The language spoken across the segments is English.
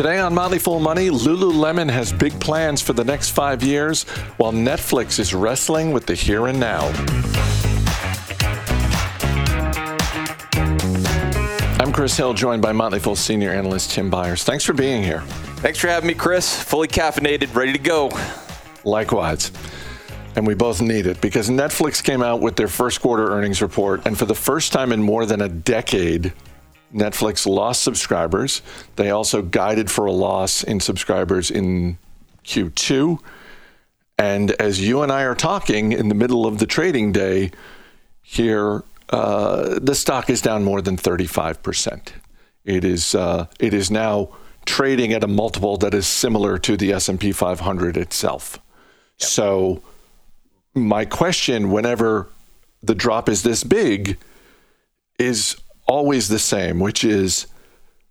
Today on Motley Fool Money, Lululemon has big plans for the next five years, while Netflix is wrestling with the here and now. I'm Chris Hill, joined by Motley Fool senior analyst Tim Beyers. Thanks for being here. Thanks for having me, Chris. Fully caffeinated, ready to go. Likewise. And we both need it because Netflix came out with their first quarter earnings report, and for the first time in more than a decade, Netflix lost subscribers. They also guided for a loss in subscribers in Q2. And as you and I are talking in the middle of the trading day here, uh, the stock is down more than 35%. It is, uh, it is now trading at a multiple that is similar to the S&P 500 itself. Yep. So my question whenever the drop is this big is always the same, which is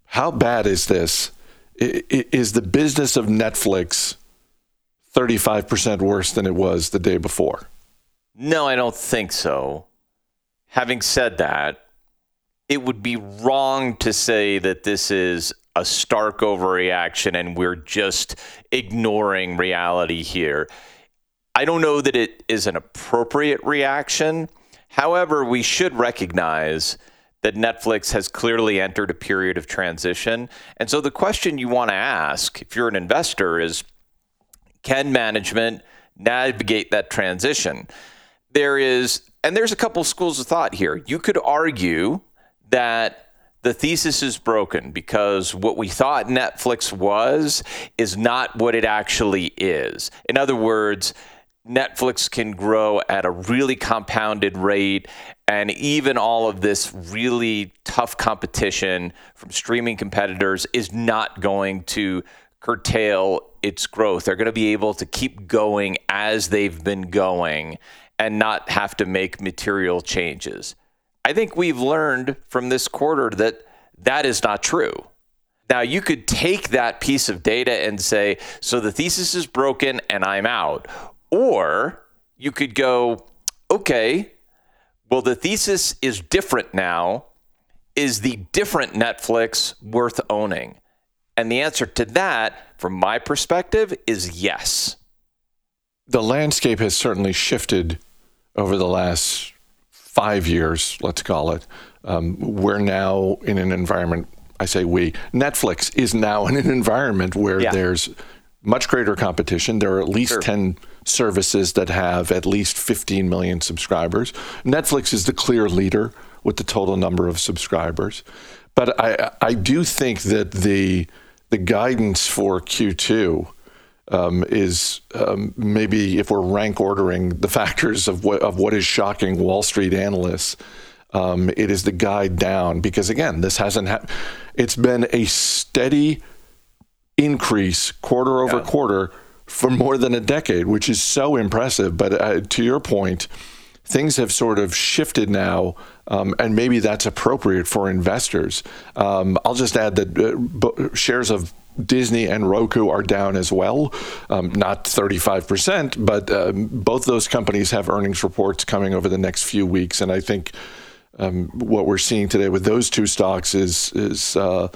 how bad is this? Is the business of Netflix 35% worse than it was the day before? No, I don't think so. Having said that, it would be wrong to say that this is a stark overreaction and we're just ignoring reality here. I don't know that it is an appropriate reaction. However, we should recognize that Netflix has clearly entered a period of transition. And so the question you want to ask if you're an investor is can management navigate that transition? There is, and there's a couple schools of thought here. You could argue that the thesis is broken because what we thought Netflix was is not what it actually is. In other words, Netflix can grow at a really compounded rate. And even all of this really tough competition from streaming competitors is not going to curtail its growth. They're going to be able to keep going as they've been going and not have to make material changes. I think we've learned from this quarter that that is not true. Now, you could take that piece of data and say, so the thesis is broken and I'm out. Or you could go, okay, well, the thesis is different now. Is the different Netflix worth owning? And the answer to that, from my perspective, is yes. The landscape has certainly shifted over the last five years, let's call it. Um, we're now in an environment, I say we, Netflix is now in an environment where yeah. there's much greater competition. There are at least sure. 10 services that have at least 15 million subscribers. Netflix is the clear leader with the total number of subscribers. But I, I do think that the, the guidance for Q2 um, is um, maybe if we're rank ordering the factors of what, of what is shocking Wall Street analysts, um, it is the guide down because again, this hasn't happened. It's been a steady increase quarter over yeah. quarter for more than a decade, which is so impressive. But uh, to your point, things have sort of shifted now, um, and maybe that's appropriate for investors. Um, I'll just add that uh, shares of Disney and Roku are down as well, um, not 35%, but um, both those companies have earnings reports coming over the next few weeks. And I think um, what we're seeing today with those two stocks is, is uh,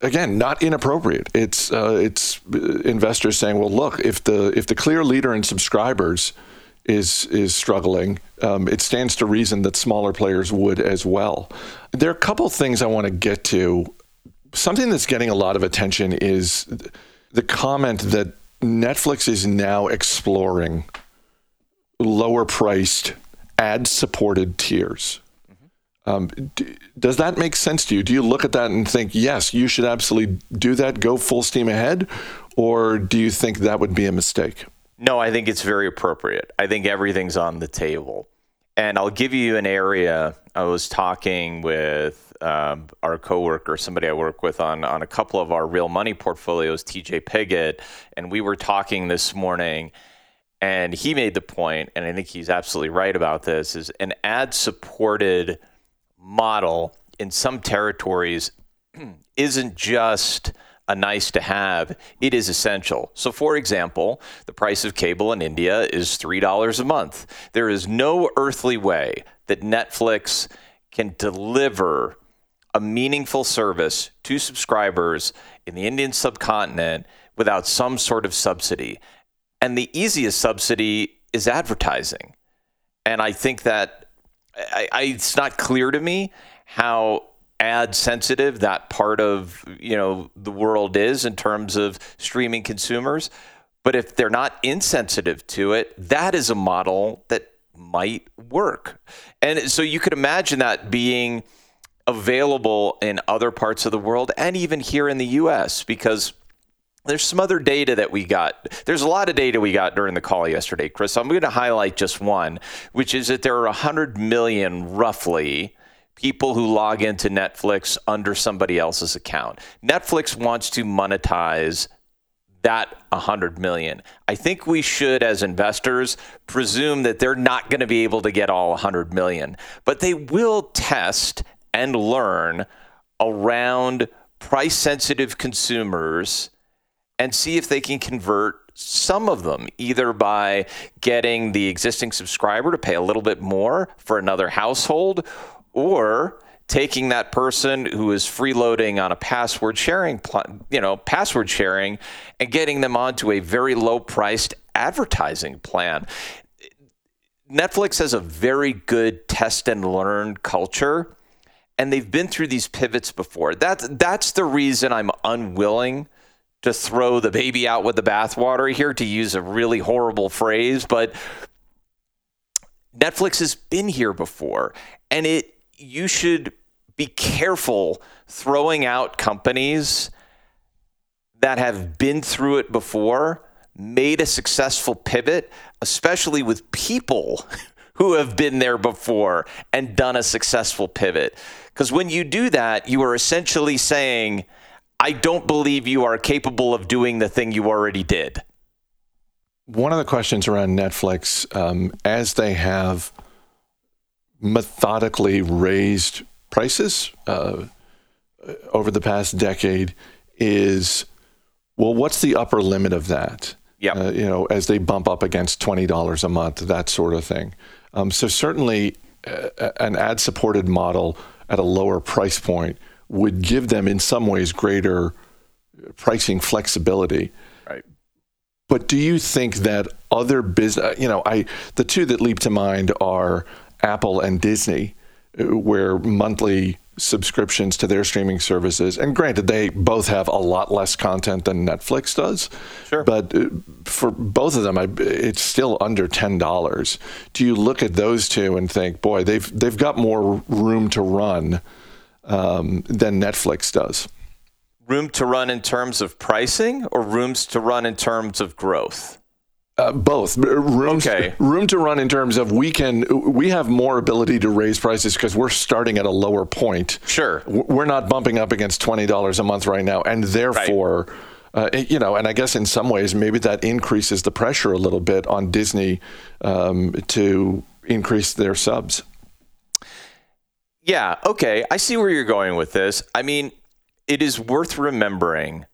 again not inappropriate. It's uh, it's investors saying, well, look, if the if the clear leader in subscribers is is struggling, um, it stands to reason that smaller players would as well. There are a couple things I want to get to. Something that's getting a lot of attention is the comment that Netflix is now exploring lower priced ad supported tiers. Um, d- does that make sense to you? Do you look at that and think, yes, you should absolutely do that, go full steam ahead? Or do you think that would be a mistake? No, I think it's very appropriate. I think everything's on the table. And I'll give you an area. I was talking with um, our coworker, somebody I work with on, on a couple of our real money portfolios, TJ Piggott, and we were talking this morning. And he made the point, and I think he's absolutely right about this, is an ad supported model in some territories isn't just a nice to have, it is essential. So, for example, the price of cable in India is $3 a month. There is no earthly way that Netflix can deliver a meaningful service to subscribers in the Indian subcontinent without some sort of subsidy. And the easiest subsidy is advertising. And I think that I, I, it's not clear to me how ad sensitive that part of you know the world is in terms of streaming consumers. But if they're not insensitive to it, that is a model that might work. And so you could imagine that being available in other parts of the world and even here in the US because there's some other data that we got. There's a lot of data we got during the call yesterday, Chris. I'm going to highlight just one, which is that there are 100 million roughly people who log into Netflix under somebody else's account. Netflix wants to monetize that 100 million. I think we should as investors presume that they're not going to be able to get all 100 million, but they will test and learn around price sensitive consumers and see if they can convert some of them either by getting the existing subscriber to pay a little bit more for another household or taking that person who is freeloading on a password sharing you know password sharing and getting them onto a very low priced advertising plan. Netflix has a very good test and learn culture and they've been through these pivots before. That's that's the reason I'm unwilling to throw the baby out with the bathwater here, to use a really horrible phrase, but Netflix has been here before, and it you should be careful throwing out companies that have been through it before, made a successful pivot, especially with people who have been there before and done a successful pivot. Because when you do that, you are essentially saying, I don't believe you are capable of doing the thing you already did. One of the questions around Netflix, um, as they have methodically raised prices uh, over the past decade, is well, what's the upper limit of that? Yeah, uh, you know, as they bump up against twenty dollars a month, that sort of thing. Um, so certainly, uh, an ad-supported model at a lower price point would give them in some ways greater pricing flexibility. Right. But do you think that other business, you know, I the two that leap to mind are Apple and Disney, where monthly subscriptions to their streaming services, and granted, they both have a lot less content than Netflix does. Sure. But uh, for both of them, it's still under ten dollars. Do you look at those two and think, boy, they've they've got more room to run? Um, than Netflix does. Room to run in terms of pricing or rooms to run in terms of growth? Uh, both rooms, okay. room to run in terms of we can we have more ability to raise prices because we're starting at a lower point. Sure, we're not bumping up against twenty dollars a month right now, and therefore, right. uh, you know, and I guess in some ways maybe that increases the pressure a little bit on Disney um, to increase their subs. Yeah, okay. I see where you're going with this. I mean, it is worth remembering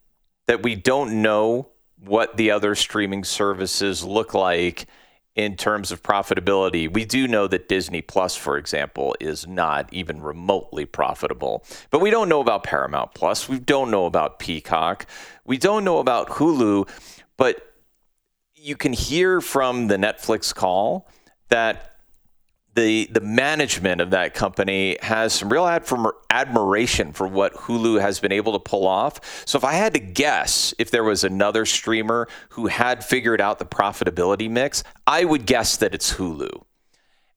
that we don't know what the other streaming services look like in terms of profitability. We do know that Disney Plus, for example, is not even remotely profitable. But we don't know about Paramount Plus. We don't know about Peacock. We don't know about Hulu. But you can hear from the Netflix call that the the management of that company has some real admiration for what Hulu has been able to pull off. So if I had to guess if there was another streamer who had figured out the profitability mix, I would guess that it's Hulu.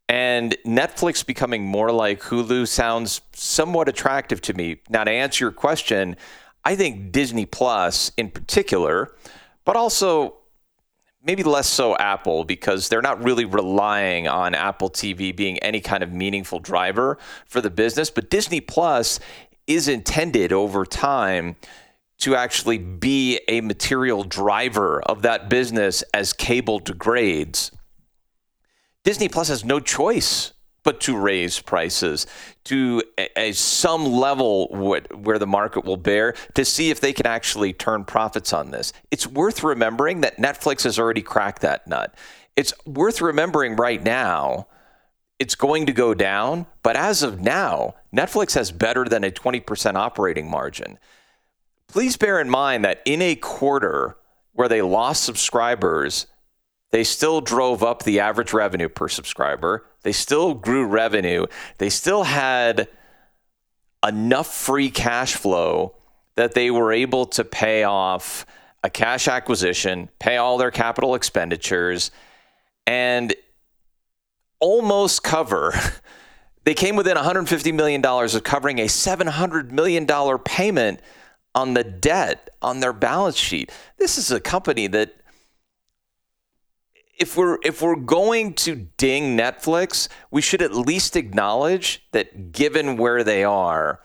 And Netflix becoming more like Hulu sounds somewhat attractive to me. Now to answer your question, I think Disney Plus in particular, but also maybe less so Apple because they're not really relying on Apple TV being any kind of meaningful driver for the business. But Disney Plus is intended over time to actually be a material driver of that business as cable degrades. Disney Plus has no choice but to raise prices to a, a some level where the market will bear to see if they can actually turn profits on this. It's worth remembering that Netflix has already cracked that nut. It's worth remembering right now it's going to go down. But as of now, Netflix has better than a 20% operating margin. Please bear in mind that in a quarter where they lost subscribers, they still drove up the average revenue per subscriber. They still grew revenue. They still had enough free cash flow that they were able to pay off a cash acquisition, pay all their capital expenditures, and almost cover. They came within $150 million of covering a $700 million payment on the debt on their balance sheet. This is a company that if we're if we're going to ding Netflix, we should at least acknowledge that given where they are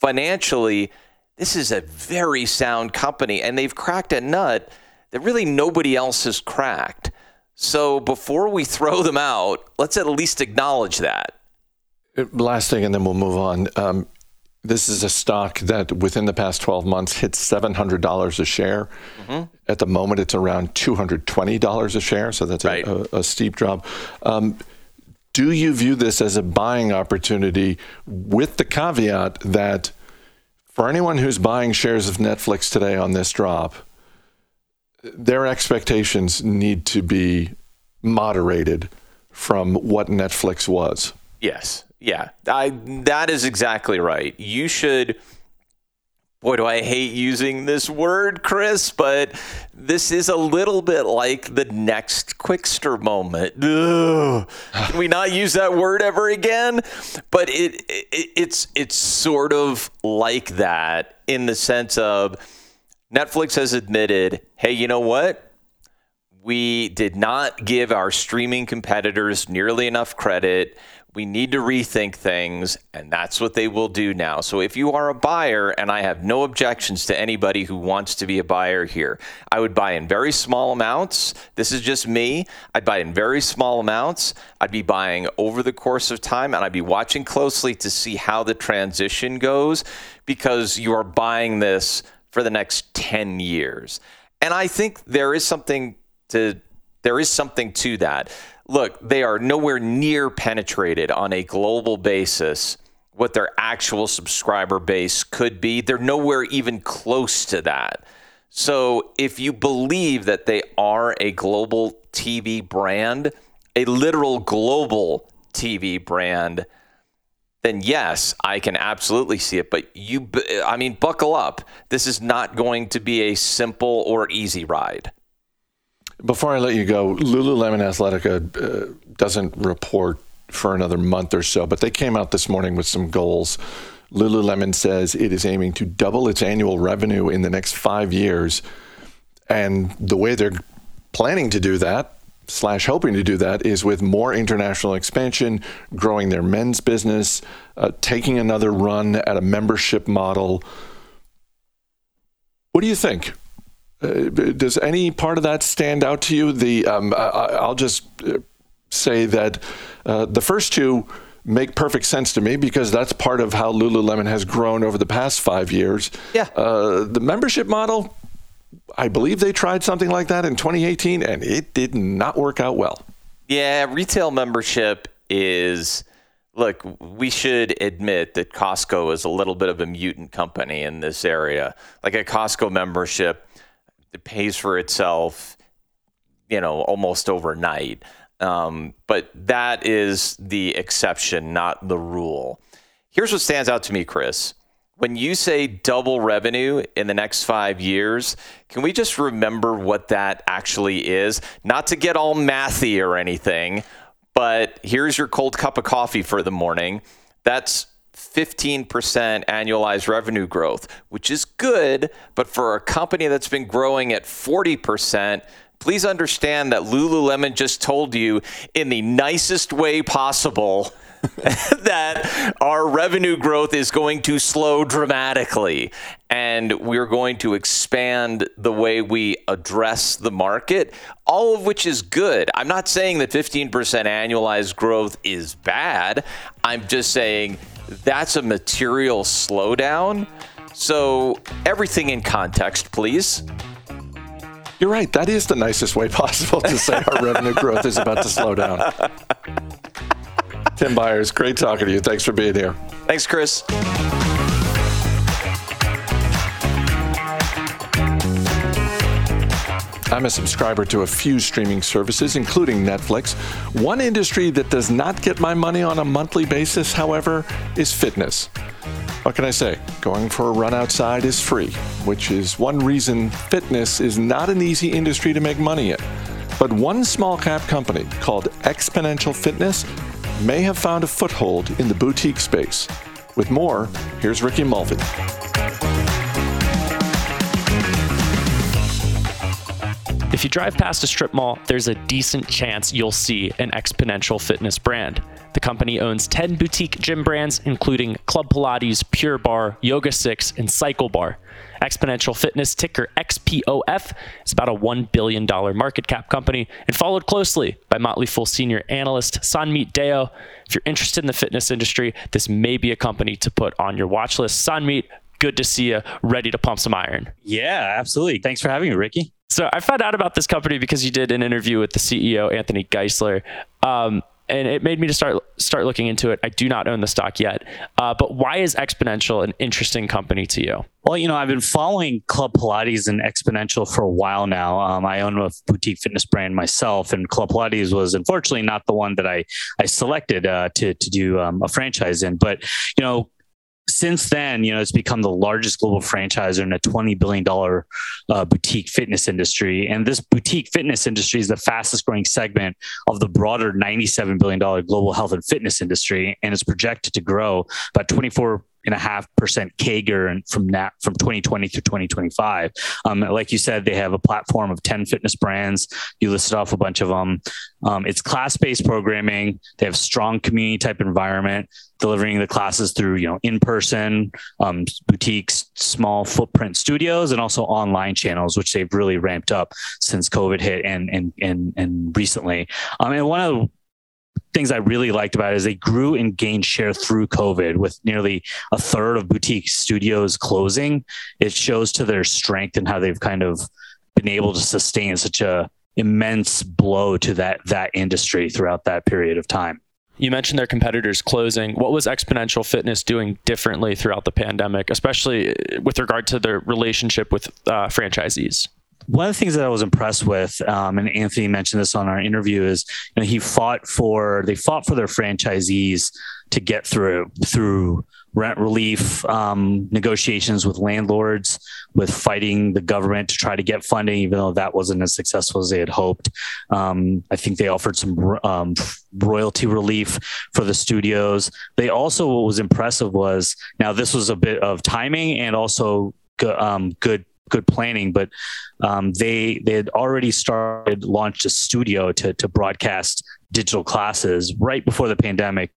financially, this is a very sound company and they've cracked a nut that really nobody else has cracked. So before we throw them out, let's at least acknowledge that. Uh, last thing, and then we'll move on. Um, this is a stock that within the past 12 months hit $700 a share. Mm-hmm. At the moment, it's around $220 a share. So that's right. a, a, a, steep drop. Um, do you view this as a buying opportunity with the caveat that for anyone who's buying shares of Netflix today on this drop, their expectations need to be moderated from what Netflix was. Yes. Yeah. I that is exactly right. You should Boy, do I hate using this word, Chris, but this is a little bit like the next Qwikster moment. Ugh. Can we not use that word ever again? But it, it it's it's sort of like that in the sense of Netflix has admitted, hey, you know what? We did not give our streaming competitors nearly enough credit. We need to rethink things, and that's what they will do now. So, if you are a buyer, and I have no objections to anybody who wants to be a buyer here, I would buy in very small amounts. This is just me. I'd buy in very small amounts. I'd be buying over the course of time, and I'd be watching closely to see how the transition goes because you are buying this for the next 10 years. And I think there is something to there is something to that. Look, they are nowhere near penetrated on a global basis what their actual subscriber base could be. They're nowhere even close to that. So if you believe that they are a global TV brand, a literal global TV brand, then yes, I can absolutely see it. But you, I mean, buckle up. This is not going to be a simple or easy ride. Before I let you go, Lululemon Athletica uh, doesn't report for another month or so, but they came out this morning with some goals. Lululemon says it is aiming to double its annual revenue in the next five years. And the way they're planning to do that slash hoping to do that is with more international expansion, growing their men's business, uh, taking another run at a membership model. What do you think? Uh, does any part of that stand out to you? The um, I, will just uh, say that uh, the first two make perfect sense to me because that's part of how Lululemon has grown over the past five years. Yeah. Uh, the membership model I believe they tried something like that in 2018 and it did not work out well. Yeah, retail membership is look, we should admit that Costco is a little bit of a mutant company in this area. Like a Costco membership it pays for itself, you know, almost overnight. Um, but that is the exception, not the rule. Here's what stands out to me, Chris when you say double revenue in the next five years, can we just remember what that actually is? Not to get all mathy or anything, but here's your cold cup of coffee for the morning. That's 15% annualized revenue growth, which is good, but for a company that's been growing at 40%, please understand that Lululemon just told you in the nicest way possible that our revenue growth is going to slow dramatically and we're going to expand the way we address the market, all of which is good. I'm not saying that 15% annualized growth is bad. I'm just saying that's a material slowdown. So, everything in context, please. You're right. That is the nicest way possible to say our revenue growth is about to slow down. Tim Beyers, great talking to you. Thanks for being here. Thanks, Chris. I'm a subscriber to a few streaming services, including Netflix. One industry that does not get my money on a monthly basis, however, is fitness. What can I say? Going for a run outside is free, which is one reason fitness is not an easy industry to make money in. But one small cap company called Xponential Fitness may have found a foothold in the boutique space. With more, here's Ricky Mulvey. If you drive past a strip mall, there's a decent chance you'll see an Xponential Fitness brand. The company owns 10 boutique gym brands, including Club Pilates, Pure Barre, Yoga 6, and Cycle Bar. Xponential Fitness, ticker XPOF, is about a $1 billion market cap company and followed closely by Motley Fool senior analyst Sanmeet Deo. If you're interested in the fitness industry, this may be a company to put on your watch list. Sanmeet, good to see you, ready to pump some iron. Yeah, absolutely. Thanks for having me, Ricky. So I found out about this company because you did an interview with the CEO, Anthony Geisler. Um, and it made me to start start looking into it. I do not own the stock yet, uh, but why is Xponential an interesting company to you? Well, you know, I've been following Club Pilates and Xponential for a while now. Um, I own a boutique fitness brand myself, and Club Pilates was unfortunately not the one that I I selected uh, to to do um, a franchise in. But you know, since then, you know, it's become the largest global franchisor in a $20 billion uh, boutique fitness industry. And this boutique fitness industry is the fastest growing segment of the broader $97 billion global health and fitness industry. And it's projected to grow by 24 and a half percent CAGR from that from 2020 through 2025. Um, like you said, they have a platform of 10 fitness brands. You listed off a bunch of them. Um, it's class-based programming. They have strong community type environment, delivering the classes through you know in-person um, boutiques, small footprint studios, and also online channels, which they've really ramped up since COVID hit and and and and recently. Um, and one of things I really liked about it is they grew and gained share through COVID with nearly a third of boutique studios closing. It shows to their strength and how they've kind of been able to sustain such a immense blow to that that industry throughout that period of time. You mentioned their competitors closing. What was Xponential Fitness doing differently throughout the pandemic, especially with regard to their relationship with uh, franchisees? One of the things that I was impressed with, um, and Anthony mentioned this on our interview, is you know, he fought for they fought for their franchisees to get through through rent relief um, negotiations with landlords, with fighting the government to try to get funding, even though that wasn't as successful as they had hoped. Um, I think they offered some um, royalty relief for the studios. They also, what was impressive was now this was a bit of timing and also um, good good planning, but um, they they had already started launched a studio to to broadcast digital classes right before the pandemic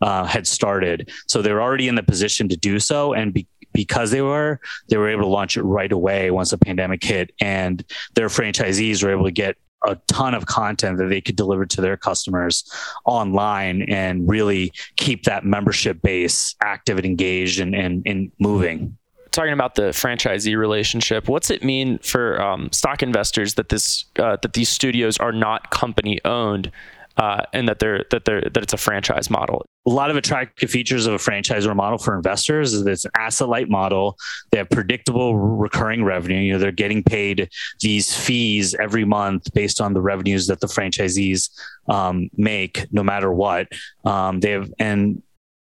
uh, had started. So they were already in the position to do so, and be, because they were, they were able to launch it right away once the pandemic hit, and their franchisees were able to get a ton of content that they could deliver to their customers online and really keep that membership base active and engaged and, and, and moving talking about the franchisee relationship, what's it mean for um, stock investors that this uh, that these studios are not company owned? Uh, and that they're that they're that it's a franchise model. A lot of attractive features of a franchisor model for investors is it's an asset light model. They have predictable recurring revenue. You know, they're getting paid these fees every month based on the revenues that the franchisees um, make, no matter what. Um, they have and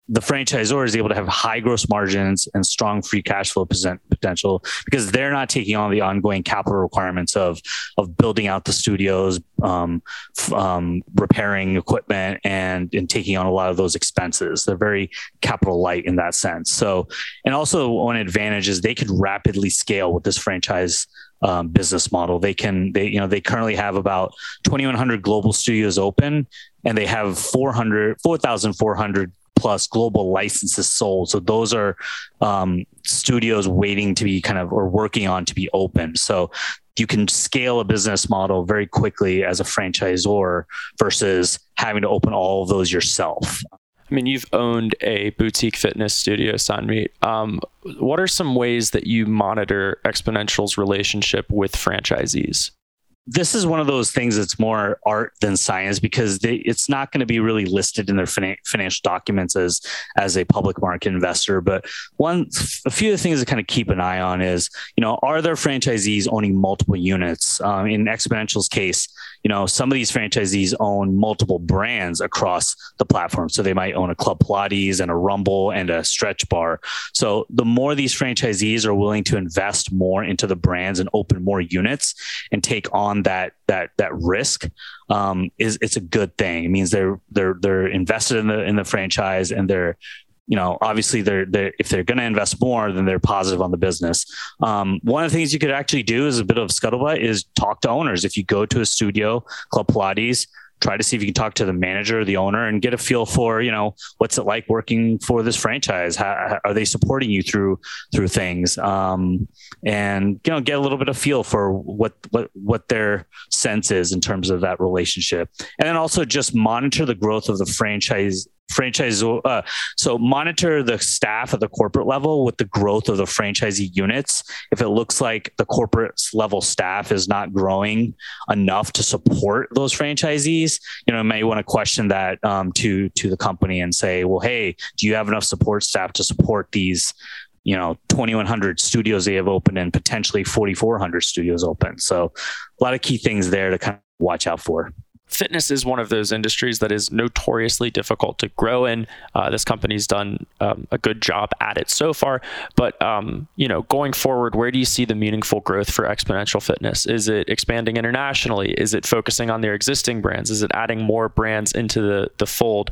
the franchisor is able to have high gross margins and strong free cash flow potential because they're not taking on the ongoing capital requirements of of building out the studios, um, um, repairing equipment, and and taking on a lot of those expenses. They're very capital light in that sense. So, and also one advantage is they could rapidly scale with this franchise um, business model. They can, they, you know, they currently have about 2,100 global studios open and they have 400, 4,400 plus global licenses sold. So those are um, studios waiting to be kind of or working on to be open. So you can scale a business model very quickly as a franchisor versus having to open all of those yourself. I mean, you've owned a boutique fitness studio, Sanmeet. Um, what are some ways that you monitor Xponential's relationship with franchisees? This is one of those things that's more art than science because they, it's not going to be really listed in their financial documents as as a public market investor. But one, a few of the things to kind of keep an eye on is, you know, are there franchisees owning multiple units? Um, in Xponential's case, you know, some of these franchisees own multiple brands across the platform. So they might own a Club Pilates and a Rumble and a Stretch Bar. So the more these franchisees are willing to invest more into the brands and open more units and take on that that that risk, um, is it's a good thing. It means they're they're they're invested in the in the franchise and they're you know, obviously they're, they're if they're going to invest more, then they're positive on the business. Um, one of the things you could actually do is a bit of scuttlebutt is talk to owners. If you go to a studio, Club Pilates, try to see if you can talk to the manager, or the owner, and get a feel for you know what's it like working for this franchise. How, are they supporting you through through things? Um, and you know get a little bit of feel for what what what their sense is in terms of that relationship, and then also just monitor the growth of the franchise franchise uh, so monitor the staff at the corporate level with the growth of the franchisee units. If it looks like the corporate level staff is not growing enough to support those franchisees you know you may want to question that um, to to the company and say well hey do you have enough support staff to support these you know 2100 studios they have open and potentially 4400 studios open? So a lot of key things there to kind of watch out for fitness is one of those industries that is notoriously difficult to grow in. Uh, this company's done um, a good job at it so far, but um, you know, going forward, where do you see the meaningful growth for Xponential Fitness? Is it expanding internationally? Is it focusing on their existing brands? Is it adding more brands into the the fold?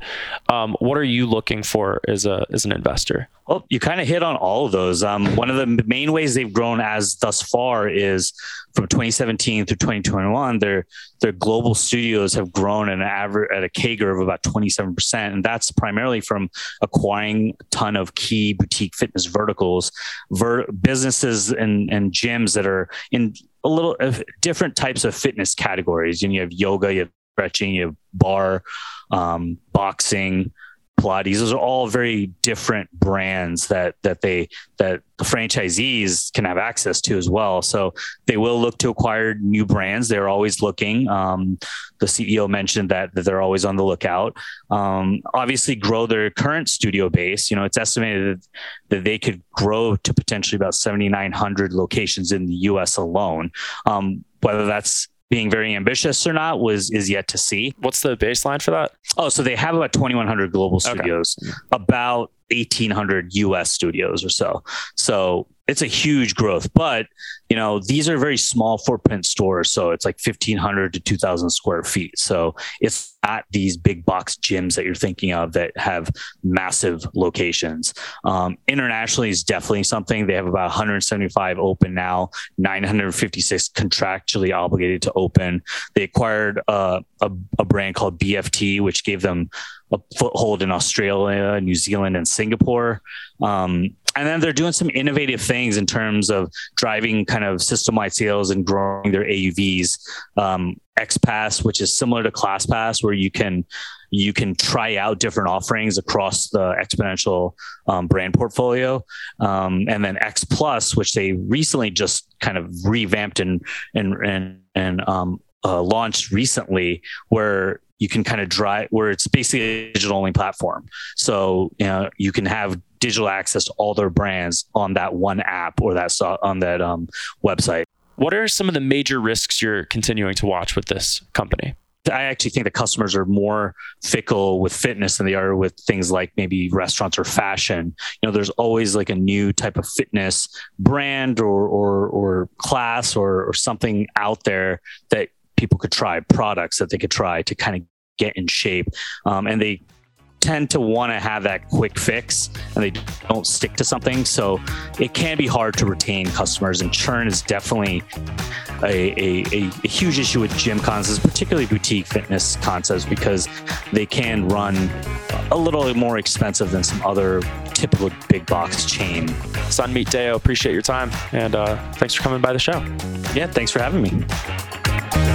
Um, what are you looking for as a as an investor? Well, you kind of hit on all of those. Um, one of the main ways they've grown as thus far is from 2017 through 2021. Their their global studios have grown at an average at a CAGR of about 27 percent, and that's primarily from acquiring a ton of key boutique fitness verticals, ver- businesses and and gyms that are in a little uh, different types of fitness categories. You have yoga, you have stretching, you have bar, um, boxing Pilates. Those are all very different brands that that they that the franchisees can have access to as well. So they will look to acquire new brands. They're always looking. Um, the CEO mentioned that that they're always on the lookout. Um, obviously, grow their current studio base. You know, it's estimated that they could grow to potentially about 7,900 locations in the U.S. alone. Um, whether that's being very ambitious or not was is yet to see. What's the baseline for that? Oh, so they have about 2100 global studios, okay. about 1800 US studios or so. So it's a huge growth, but you know, these are very small footprint stores. So it's like 1500 to 2000 square feet. So it's not these big box gyms that you're thinking of that have massive locations. Um, internationally is definitely something. They have about 175 open now, 956 contractually obligated to open. They acquired uh, a, a brand called BFT, which gave them a foothold in Australia, New Zealand, and Singapore. Um, and then they're doing some innovative things in terms of driving kind of system-wide sales and growing their AUVs. Um, XPass, which is similar to ClassPass, where you can you can try out different offerings across the Xponential um, brand portfolio, um, and then X Plus, which they recently just kind of revamped and and and and um, uh, launched recently, where you can kind of drive where it's basically a digital only platform. So you know you can have digital access to all their brands on that one app or that on that um, website. What are some of the major risks you're continuing to watch with this company? I actually think that customers are more fickle with fitness than they are with things like maybe restaurants or fashion. You know, there's always like a new type of fitness brand or or, or class or, or something out there that people could try, products that they could try to kind of get in shape. Um, and they tend to want to have that quick fix and they don't stick to something. So it can be hard to retain customers, and churn is definitely a, a, a, huge issue with gym concepts, particularly boutique fitness concepts, because they can run a little more expensive than some other typical big box chain. Sanmeet Deo, appreciate your time and uh, thanks for coming by the show. Yeah, thanks for having me.